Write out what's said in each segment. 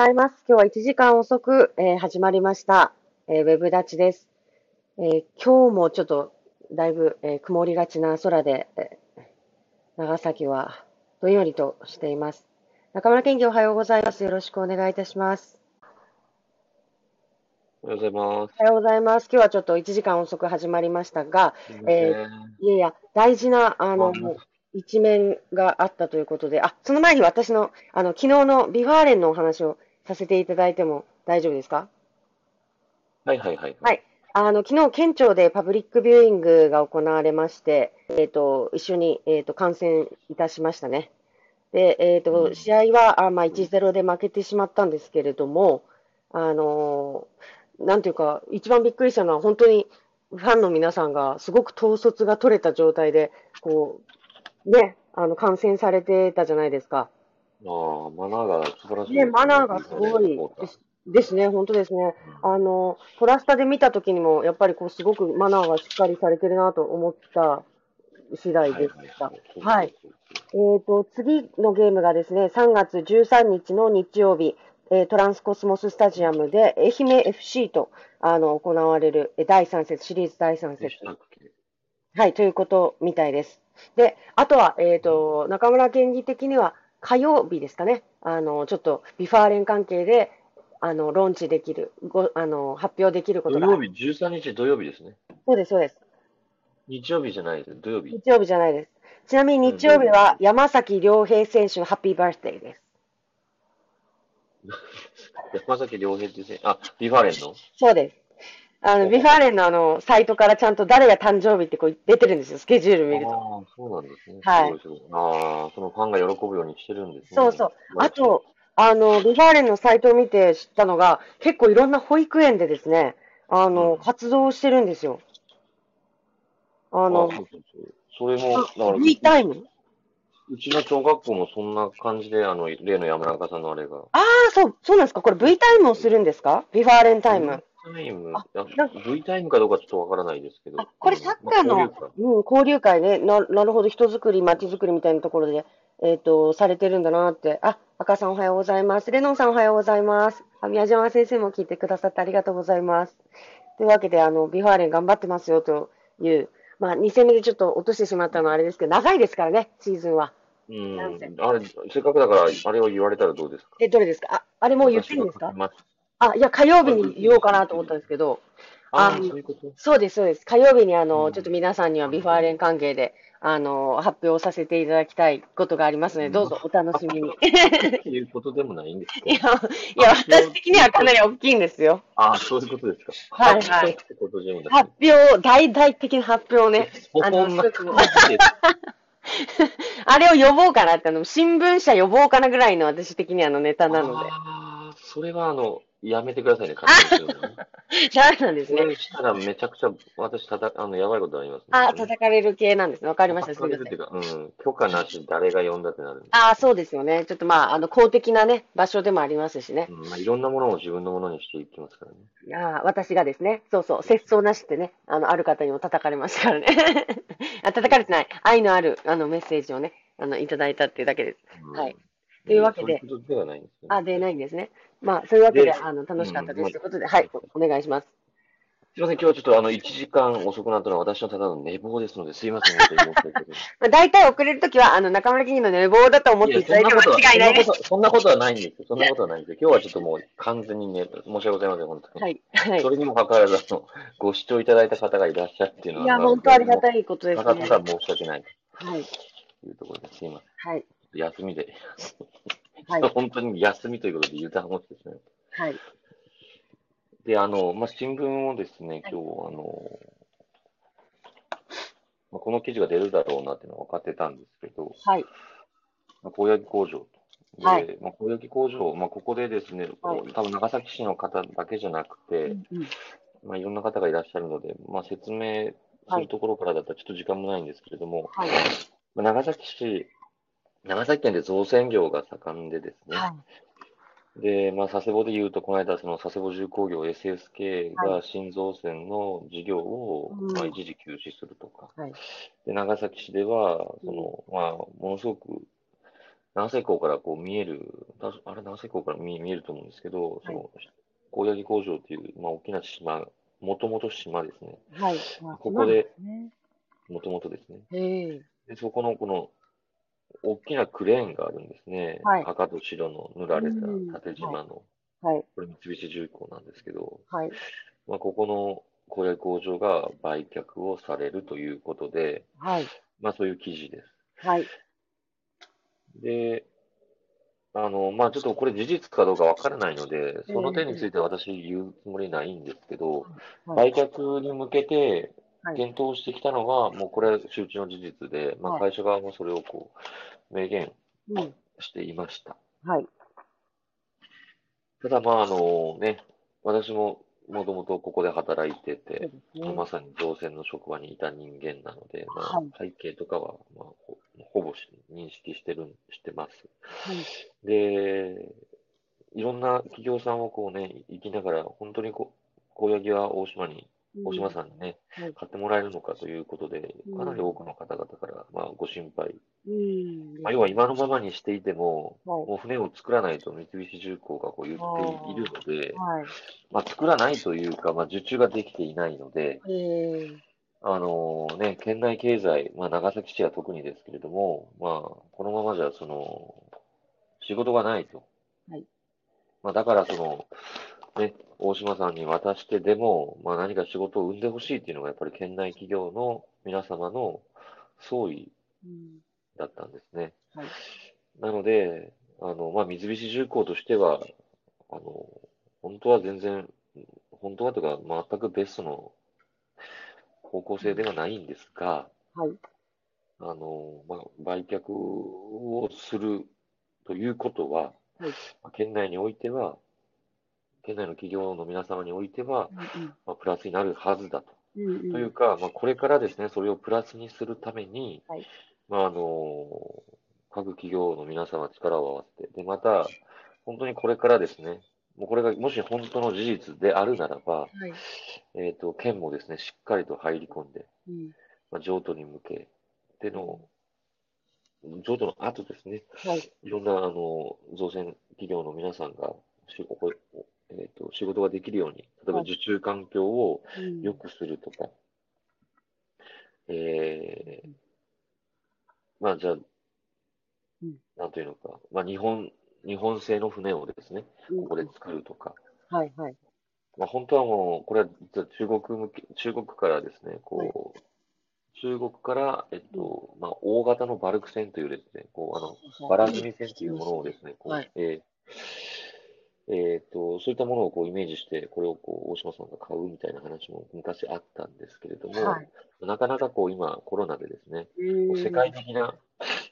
ざいます。今日は1時間遅く、えー始まりました、えーウェブ立ちです、えー今日もちょっとだいぶ、えー曇りがちな空で、えー長崎はどんよりとしています。中村県議おはようございます。よろしくお願いいたします。おはようございます。おはようございます。今日はちょっと1時間遅く始まりましたが、えいやいや、大事な、あの、一面があったということで、あ、その前に私の、あの、昨日の Vファーレンのお話をさせていただいても大丈夫ですか？はいはいはい。はい。あの、昨日、県庁でパブリックビューイングが行われまして、えっ、と、一緒に、えっ、と、観戦いたしましたね。で、えっ、うと、ん試合は、あまあ、1-0で負けてしまったんですけれども、あのーなんていうか、一番びっくりしたのは、本当にファンの皆さんが、すごく統率が取れた状態で、こう、ね、あの、観戦されてたじゃないですか。ああ、マナーが素晴らしいね、マナーがすごいですですね、本当ですね。あの、トラスタで見た時にも、やっぱりこう、すごくマナーがしっかりされてるなと思った次第でした。はい。えっと、次のゲームがですね、3月13日の日曜日、えートランスコスモススタジアムで、愛媛 FC と、あの、行われるえー第3節、シリーズ第3節。はい、ということみたいです。で、あとは、えっ、と、中村県議的には火曜日ですかね。あの、ちょっと Vファーレン関係で、あの、ローンチできる、ご、あの、発表できることが。土曜日、13日土曜日ですね。そうです、そうです。日曜日じゃないです。土曜日。日曜日じゃないです。ちなみに日曜日は山崎良平選手のハッピーバースデーです。山崎良平って選手あ、 Vファーレンの？そうです。あの、 Vファーレンのあの、サイトからちゃんと誰が誕生日ってこう出てるんですよ、スケジュール見ると。ああ、そうなんですね。はい。ああ、そのファンが喜ぶようにしてるんですね。そうそう。あと、あの、 Vファーレンのサイトを見て知ったのが、結構いろんな保育園でですね、あの、うん活動をしてるんですよ。ああのそう、そうそう。それも、だから、V タイム？うちの小学校もそんな感じで、あの、例の山中さんのあれが。ああ、そう、そうなんですか？これ V タイムをするんですか？ Vファーレンタイム。タイム、V タイムかどうかちょっとわからないですけど。あこれサッカーのまあ交流会うん、交流会ね。な、なるほど。人づくり、街づくりみたいなところで、えっ、と、されてるんだなって。あ、赤さんおはようございます。レノンさんおはようございます。あ、宮島先生も聞いてくださってありがとうございます。というわけで、あの、 Vファーレン頑張ってますよという、まあ、2戦目でちょっと落としてしまったのはあれですけど、長いですからね、シーズンは。うん。あれ、せっかくだから、あれを言われたらどうですか？え、どれですか？あ、あれもう言っていいんですか？あ、いや、火曜日に言おうかなと思ったんですけど、あそういうこと？そうです、そうです。火曜日にあの、うんちょっと皆さんには Vファーレン関係で、あの、発表させていただきたいことがありますので、うんどうぞお楽しみに。いうことでもないんですいや、かいや、私的にはかなり大きいんですよ。ああ、そういうことですか。はいはい発表、大々的な発表ね。そあの。あれを呼ぼうかなって、あの、新聞社呼ぼうかなぐらいの私的にはあのネタなので。ああ、それはあの、やめてくださいね、勝手にするのねダメなんですね。それしたらめちゃくちゃ、私たた、あの、やばいことありますね。あ、叩かれる系なんですね。わかりました。すみません叩かれるって。いうか、うん、許可なし誰が呼んだってなる。あ、そうですよね。ちょっとまあ、あの、公的なね、場所でもありますしね。うんまあ、いろんなものを自分のものにしていきますからね。いやー私がですね、そうそう、節操なしってね、あの、ある方にも叩かれましたからね。あ、叩かれてない。愛のある、あの、メッセージをね、あの、いただいたっていうだけです。うんはい。というわけでではないんですよね。あ、でないんですね。まあ、そういうわけで、であの、楽しかったでうんす。ということで、はい、おお願いします。すいません、今日はちょっとあの、1時間遅くなったのは私のただの寝坊ですので、すいません、本当に申し訳ないまあ、大体遅れるときは、あの、中村議員の寝坊だと思っていただいても間違いないです。そんなことはないんですよ。そんなことはないんですよ。今日はちょっともう完全にね、申し訳ございません、本当に。はい、はい。それにもかかわらず、あの、ご視聴いただいた方がいらっしゃるっていうのは、いや、本当ありがたい。いことですね。ただただ申し訳ないはい、というところですいません。はい、休みで。はい、本当に休みということで油断をしてですね。はい。で、あの、まあ、新聞をですね、今日、あの、まあ、この記事が出るだろうなっていうのは分かってたんですけど、はい、まあ、高焼工場と。で、はいまあ、高焼工場、まあ、ここでですね、はい多分長崎市の方だけじゃなくて、うんうんまあ、いろんな方がいらっしゃるので、まあ、説明するところからだったらちょっと時間もないんですけれども、はい、まあ、長崎市、長崎県で造船業が盛んでですね、はい、で、まあ、佐世保で言うと、この間、その佐世保重工業 SSK はが新造船の事業を、うん。まあ、一時休止するとか、はい。で、長崎市では、その、まあ、ものすごく、長瀬港からこう見える、たあれ長瀬港から見見えると思うんですけど、その、高柳工場っていう、まあ、大きな島、もともと島ですね。はい。ここでもともとですね。え。で、そこのこの、大きなクレーンがあるんですね。はい赤と白の塗られうんた縦縞の、はい。これ三菱重工なんですけど、はい。まあ、ここの高柳工場が売却をされるということで、はい。まあそういう記事です。はい。で、あの、まあちょっとこれ事実かどうかわからないので、その点については私言うつもりないんですけど、はい。売却に向けてはい検討してきたのは、もうこれは周知の事実で、まあはい会社側もそれをこう、明言うん。していました。はい。ただまああのね、私ももともとここで働いてて、ね。まさに造船の職場にいた人間なので、まあはい背景とかは、まあ、ほほぼし認識してるん、してます。はい。で、いろんな企業さんをこうね、行きながら、本当にこう、高柳は大島に、大島さんにね、はい買ってもらえるのかということでう、んかなり多くの方々から、まあ、ご心配。うん。まあ、要は今のままにしていても、はいもう船を作らないと三菱重工がこう言っているので、はい。まあ、作らないというか、まあ、受注ができていないので、ええ。あのね、県内経済、まあ、長崎市は特にですけれども、まあ、このままじゃ、その、仕事がないと。はいまあ、だから、その、ね、大島さんに渡してでも、まあ、何か仕事を生んでほしいっていうのが、やっぱり県内企業の皆様の総意うん。だったんですね。はい。なので、あの、まあ、三菱重工としては、あの、本当は全然、本当はというか、全くベストの方向性ではないんですが、はい。あの、まあ、売却をするということは、はいまあ県内においては、県内の企業の皆様においては、まあ、プラスになるはずだと。うん。うん。というか、まあ、これからですね、それをプラスにするために、はいまあ、あの、各企業の皆様力を合わせて、で、また、本当にこれからですね、もうこれがもし本当の事実であるならば、はい。えっと、県もですね、しっかりと入り込んで、うん。まあ、譲渡に向けての、譲渡の後ですね、はい。いろんな、あの、造船企業の皆さんが、しおと、仕事ができるように、例えばはい。受注環境をうん。良くするとか、えー、まあじゃあ、うん。なんというのか、まあ日本、日本製の船をですね、うん。ここで作るとか、はい。はい。まあ本当はもう、これは実は中国向け、中国からですね、こう、中国から、えっと、まあ大型のバルク船というですね、こう、あの、バラ積み船というものをですね、こう、はい。えーえーと、そういったものをこうイメージして、これをこう大島さんが買うみたいな話も昔あったんですけれども、はいなかなかこう今、コロナでですね、うん。世界的な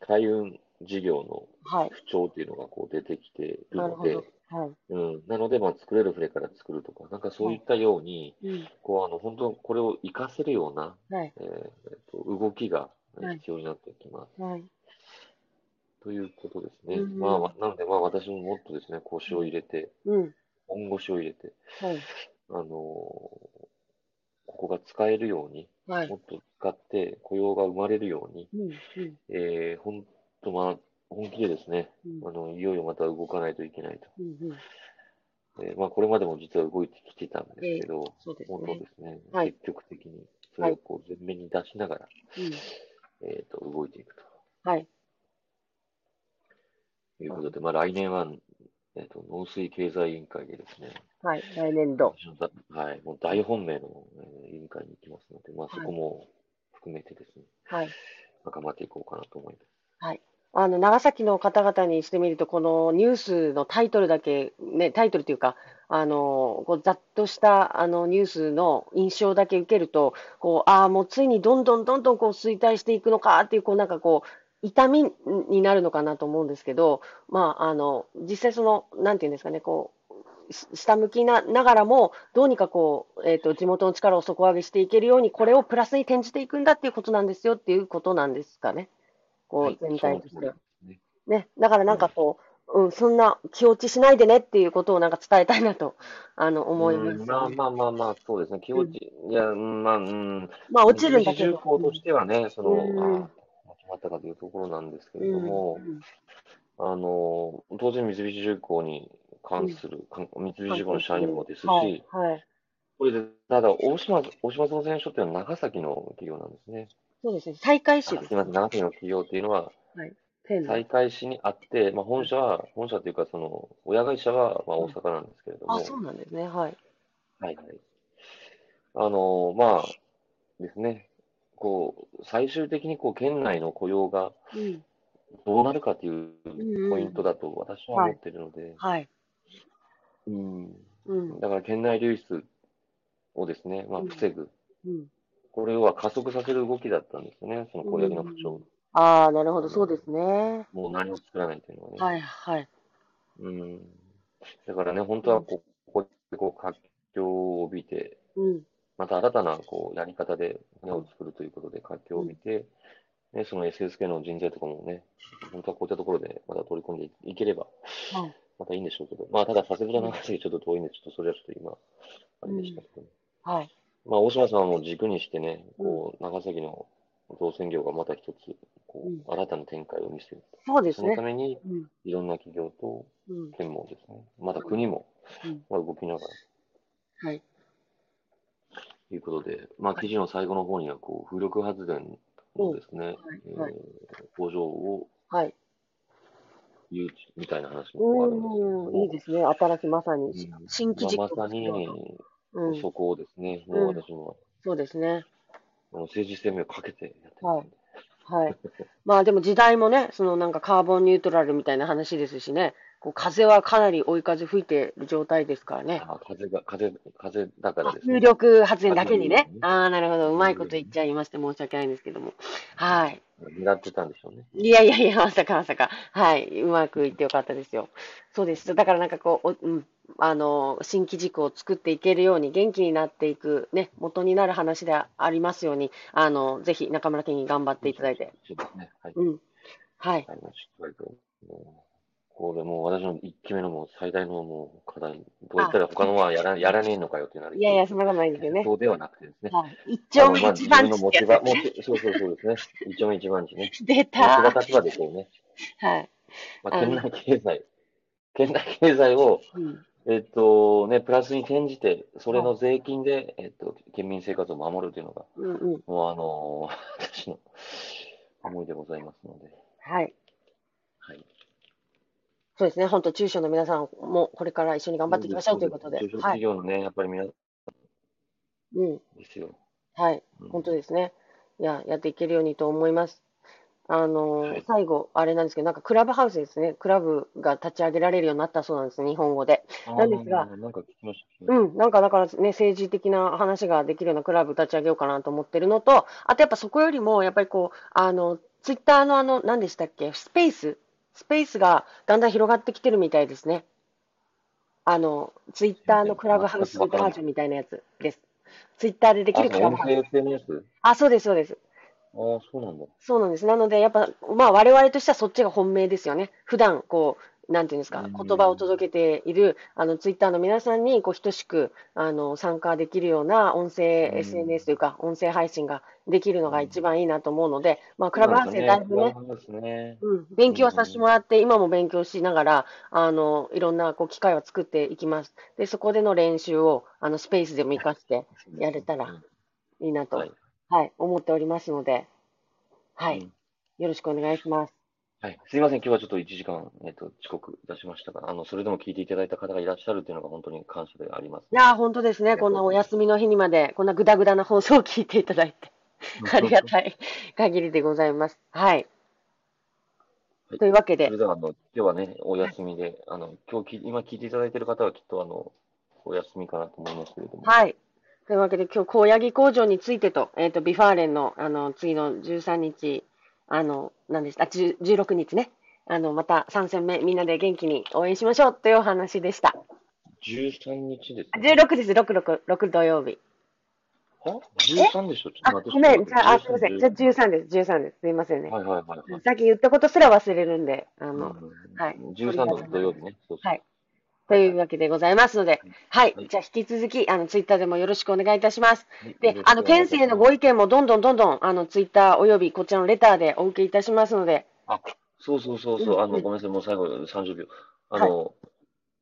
海運事業のはい。不調っていうのがこう出てきているので、なるほど。はい。うん、なので、まあ、作れる船から作るとか、なんかそういったように、うん。こう、あの、本当、これを活かせるような、はい。えーと動きが必要になってきます。はい。ということですね。うんまあ、なので、まあ、私ももっとですね、腰を入れて、うん。本腰を入れて、はい。あのーここが使えるように、はいも。っと使って雇用が生まれるように、うん。うん。えー、本当、まあ、本気でですね、うんあの、いよいよまた動かないといけないと。うん。えーまあ、これまでも実は動いてきてたんですけど、そうです本当ねで。すね、はい積極的にそれをこう前面に出しながら、うん。えっ、と、動いていくとはい。いうことで、まあ、来年は、えっ、と、農水経済委員会でですね、はい。来年度。はい、もう大本命の、えー委員会に行きますので、まあ、はいそこも含めてですね、はい。まあ頑張っていこうかなと思います。あの、長崎の方々にしてみると、このニュースのタイトルだけ、ね、タイトルというか、あの、こうざっとしたあのニュースの印象だけ受けると、こう、ああ、もうついにどんどんどんどんこう衰退していくのかっていう、こうなんかこう、痛みになるのかなと思うんですけど、まあ、あの、実際その、なんていうんですかね、こう、し下向きなながらも、どうにかこう、えっと、地元の力を底上げしていけるように、これをプラスに転じていくんだっていうことなんですよっていうことなんですかね。こう、はい全体としてその通り。ですね。ね、だからなんかこう、うん、そんな気落ちしないでねっていうことをなんか伝えたいなと、あの、思います、うんまあまあまあまあ、そうですね、気持ち、いや、うんまあ、うん、まあ落ちるんだけど。としてはね、その、うんあったかというところなんですけれども、うんあの、当然三菱重工に関する、かん三菱重工の社員もですし、はい。はい。これで、ただ、大島、大島造船所っていうのは長崎の企業なんですね。そうですね。再開市ですあすみません、長崎の企業っていうのは、天再開市にあって、まあ、本社は、本社というか、その、親会社は、まあ、大阪なんですけれども、あ、そうなんですね。はい。はいはい。あの、まあ、ですね、こう、最終的にこう、県内の雇用がうん。どうなるかといううんポイントだと私は思っているので。だから県内流出をですね、まあ、うん防ぐ。うん。これは加速させる動きだったんですよね、その小柳の不調。ああ、なるほど。そうですね。もう何も作らないっていうのはね。はい。はい。うん。だからね、本当はこうここでこう活況を帯びて、うん。また新たなこうやり方で船を作るということで活況を帯びて、ね、その SSK の人材とかもね、本当はこういったところでまた取り込んでいければ、はいまたいいんでしょうけど、まあただ、佐世保と長崎ちょっと遠いんで、ちょっとそれはちょっと今、あれでしたけど、はい。まあ大島さんはもう軸にしてね、こう、長崎の造船業がまた一つ、こうんう、新たな展開を見せる。そうですねそのた。めに、うん。いろんな企業とうん。県もですね、また国も、うんまあ動きながら、はい。ということで、まあ、記事の最後の方には、こう、風力発電のですね、えーはい工場をはい。誘致みたいな話もあるんですけれど。いいですね。新しい、まさにうん、新規実まあ、行まさに、うん。そこをですね、うんもう私も、そうですね。政治生命をかけてやってますんではい。まあでも時代もね、そのなんかカーボンニュートラルみたいな話ですしね、こう風はかなり追い風吹いてる状態ですからね。あ風が、風、風だからですね。風力発電だけにね風。力ああ、なるほど。うまいこと言っちゃいまして申し訳ないんですけども。はい。狙ってたんでしょうね。いやいやいや、まさかまさか。はい。うまくいってよかったですよ。そうです。だからなんかこう、おうん、あの、新規軸を作っていけるように、元気になっていく、ね、元になる話でありますように、あの、ぜひ中村県に頑張っていただいて。そうですね。はい。うん。はい。これもう私の一期目のもう最大のもう課題。どう言ったら他のはやらやらねえのかよってなる。いやいや、そんなことないですよね。そうではなくてですね。はい。一丁目一番地自分の持ち場、持ちそうそうそうですね。一丁目一番地ね。出持ちた。場立場でこうね。はい。まあ、県内経済、県内経済を、うん。えっと、ね、プラスに転じて、それの税金で、えっと、県民生活を守るというのが、うんうん。もうあのー 私の思いでございますので、はい。はい。そうですね。本当、中小の皆さんもこれから一緒に頑張っていきましょうということで。中小はい。企業のね、やっぱり皆さうん。んですよ。はい。うん本当ですね。いや、やっていけるようにと思います。あのーはい最後、あれなんですけど、なんかクラブハウスですね。クラブが立ち上げられるようになったそうなんです、日本語で。なんですがなんか聞きました。うん、なんかだからね、政治的な話ができるようなクラブ立ち上げようかなと思ってるのと、あとやっぱそこよりも、やっぱりこう、あの、ツイッターのあの、何でしたっけ、スペース、スペースがだんだん広がってきてるみたいですね。あの、ツイッターのクラブハウスバージョンみたいなやつです。ツイッターでできあ、るクラブハウス。あ、そうです、そうです。ああ、そうなんだ。そうなんです。なので、やっぱ、まあ、我々としてはそっちが本命ですよね。普段、こう、なんていうんですか、うん。言葉を届けている、あの、ツイッターの皆さんに、こう、等しく、あの、参加できるような音声うん。SNS というか、音声配信ができるのが一番いいなと思うので、まあ、クラブハウスでだいぶね勉強はさせてもらって、今も勉強しながら、あの、いろんな、こう、機会を作っていきます。で、そこでの練習を、あの、スペースでも活かしてやれたらうん。いいなと、ははいい、思っておりますので、はい、うん。よろしくお願いします。はい。すいません。今日はちょっと1時間、えっと、遅刻いたしましたが、あの、それでも聞いていただいた方がいらっしゃるというのが本当に感謝であります。いやー、本当ですね。こんなお休みの日にまで、こんなぐだぐだな放送を聞いていただいて、ありがたい限りでございます。はい。はいというわけでそれ、では、あの、今日はね、お休みで、あの、今日き、今聞いていただいている方はきっと、あの、お休みかなと思いますけれども。はい。というわけで、今日、香焼工場についてと、えっ、と、 Vファーレンの、あの、次の13日、あの、何でした、あ、10 16日ね。あの、また3戦目、みんなで元気に応援しましょうというお話でした。13日ですね。16です、6、6、6土曜日。あ ?13 でしょちょっあ、と待ってごめん、じゃあ、あすみません。じゃあ13 13です、13です。すいませんね。はいはいはいはい。さっき言ったことすら忘れるんで、あの、うんはい13の土曜日ね。そうそうはいというわけでございますので、はい。はい。じゃあ引き続き、あの、ツイッターでもよろしくお願いいたします。はい。で、あの、県政のご意見もどんどんどんどん、あの、ツイッターおよびこちらのレターでお受けいたしますので、あ、そうそうそうそう、あの、ごめんなさい、もう最後30秒。あの、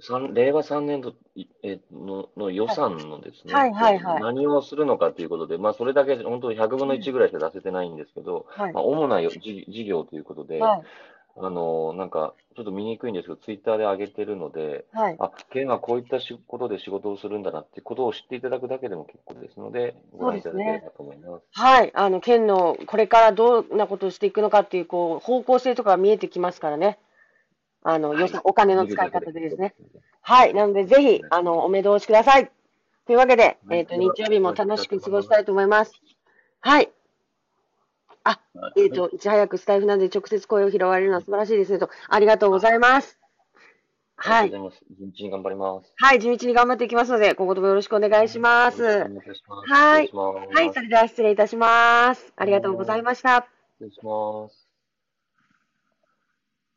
三令和3年度のの予算のですね、はいはいはい。何をするのかということで、まあ、それだけ本当に100分の1ぐらいしか出せてないんですけど、はい。まあ、主な事業ということで、はい。あの、なんか、ちょっと見にくいんですけど、ツイッターで上げてるので、はい。あ、県はこういったしことで仕事をするんだなっていうことを知っていただくだけでも結構ですので、ご覧いただければと思います。はい。あの、県のこれからどんなことをしていくのかっていう、こう、方向性とかが見えてきますからね。あの、予算、お金の使い方でですね。。はい。なので、ぜひ、あの、お目通しください。というわけで、えっ、と、日曜日も楽しく過ごしたいと思います。はい。あ、えっ、と、いち早くスタイフなんで直接声を拾われるのは素晴らしいですねと。ありがとうございます。はい。ありがとうございます。地道に頑張ります。はい。地道に頑張っていきますので、今後ともよろしくお願いします。はいはい。それでは失礼いたします。ありがとうございました。失礼します。